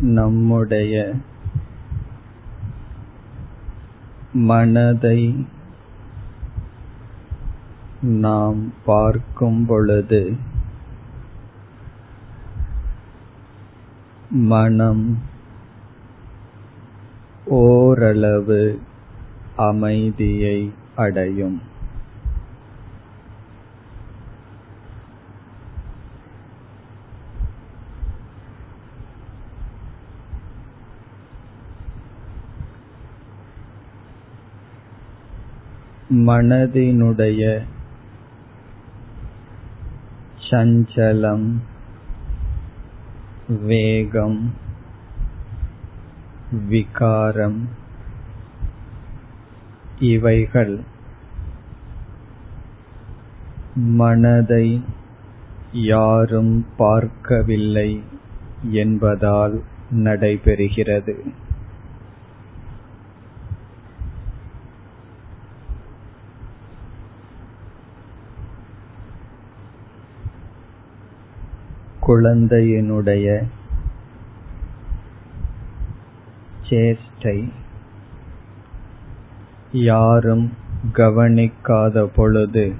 நம்முடைய மனதை நாம் பார்க்கும் பொழுது மனம் ஓரளவு அமைதியை அடையும். மனதினுடைய சஞ்சலம் வேகம் விகாரம் இவைகள் மனதை யாரும் பார்க்கவில்லை என்பதால் நடைபெறுகிறது. குழந்தையினுடைய சேஷ்டை யாரும் கவனிக்காத பொழுது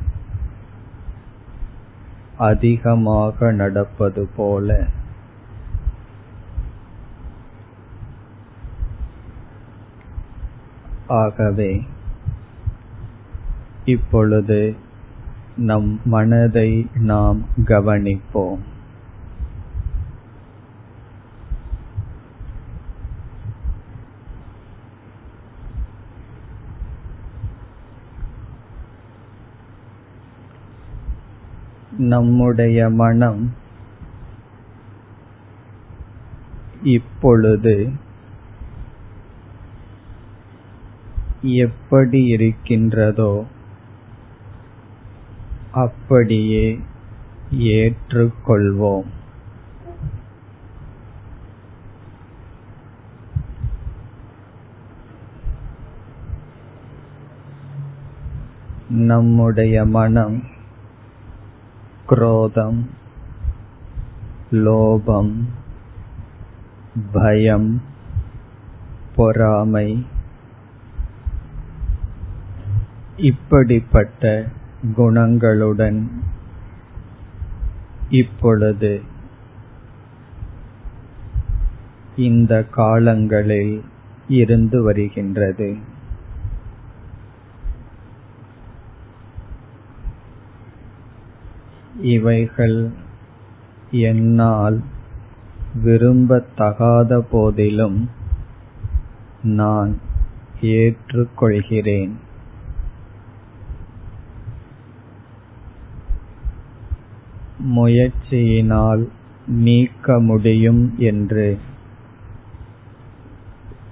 அதிகமாக நடப்பது போல. ஆகவே இப்பொழுது நம் மனதை நாம் கவனிப்போம். நம்முடைய மனம் இப்பொழுது எப்படி இருக்கின்றதோ அப்படியே ஏற்றுக்கொள்வோம். நம்முடைய மனம் குரோதம் லோபம் பயம் பொறாமை. இப்படிப்பட்ட குணங்களுடன் இப்பொழுது இந்த காலங்களில் இருந்து வருகின்றது. இவைகள் என்னால் விரும்பத்தகாத போதிலும் நான் ஏற்றுக்கொள்கிறேன். முயற்சியினால் நீக்க முடியும் என்று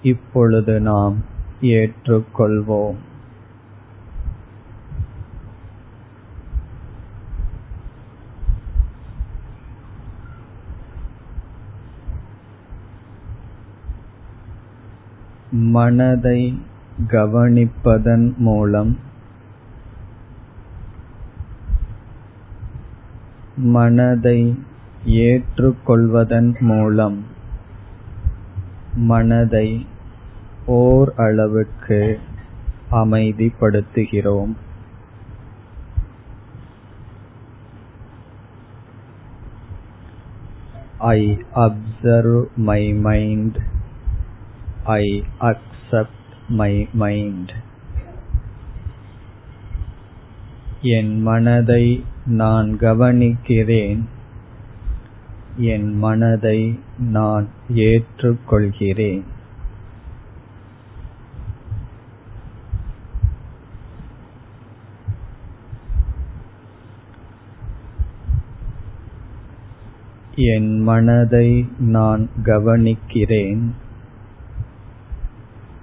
இப்பொழுது நாம் ஏற்றுக்கொள்வோம். மனதை கவனிப்பதன் மூலம் மனதை ஏற்றுக்கொள்வதன் மூலம் மனதை ஓர் அளவுக்கு அமைதிப்படுத்துகிறோம் I observe my mind. I accept my mind என் மனதை நான் கவனிக்கிறேன். என் மனதை நான் ஏற்றுக்கொள்கிறேன். என் மனதை நான் கவனிக்கிறேன்.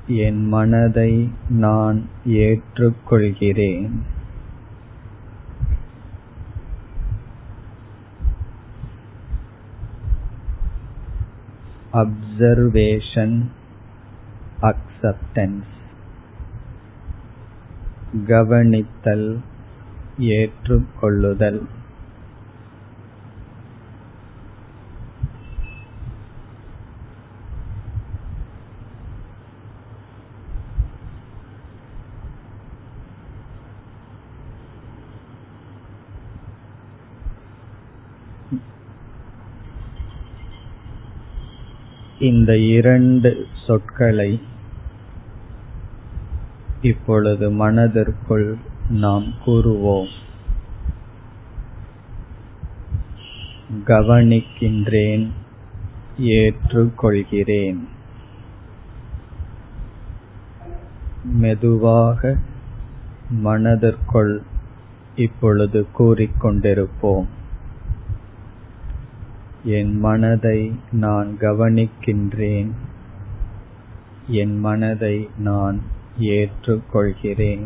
என் மனதை நான் ஏற்றுக்கொள்கிறேன். அப்சர்வேஷன் அக்செப்டன்ஸ் கவனித்தல் ஏற்றுக்கொள்ளுதல். இந்த இரண்டு சொற்களை இப்பொழுது மனதிற்குள் நாம் கூறுவோம். கவனிக்கின்றேன் ஏற்றுக்கொள்கிறேன். மெதுவாக மனதிற்குள் இப்பொழுது கூறிக்கொண்டிருப்போம். என் மனதை நான் கவனிக்கின்றேன். என் மனதை நான் ஏற்றுக்கொள்கிறேன்.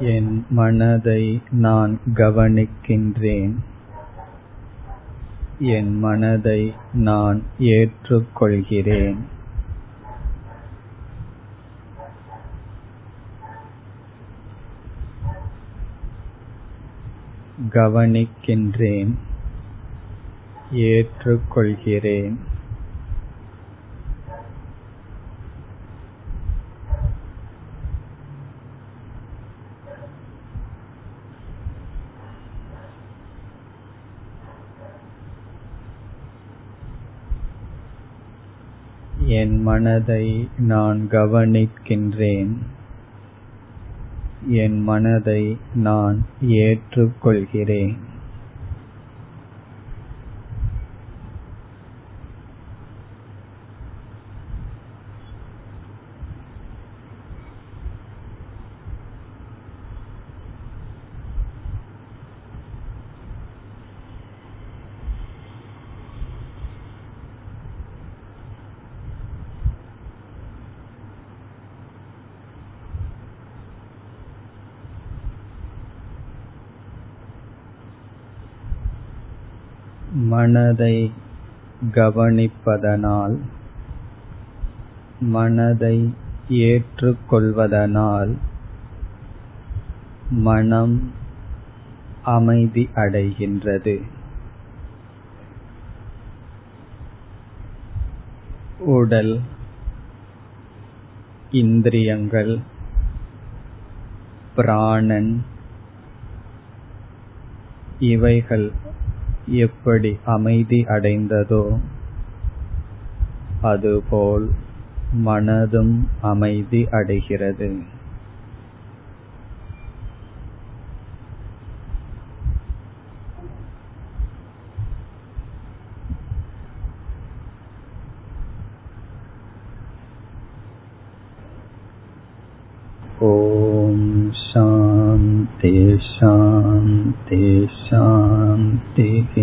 என் மனதை நான் கவனிக்கின்றேன். என் மனதை நான் ஏற்றுக்கொள்கிறேன். கவனிக்கின்றேன். ஏற்றுக்கொள்கிறேன். என் மனதை நான் கவனிக்கின்றேன். என் மனதை நான் ஏற்றுக்கொள்கிறேன். மனதை கவனிப்பதனால் மனதை ஏற்றுக்கொள்வதனால் மனம் அமைதி அடைகின்றது. உடல் இந்திரியங்கள் பிராணன் இவைகள் எப்படி அமைதி அடைந்ததோ அதுபோல் மனதும் அமைதி அடைகிறது. ॐ शान्ति शान्ति शान्तिः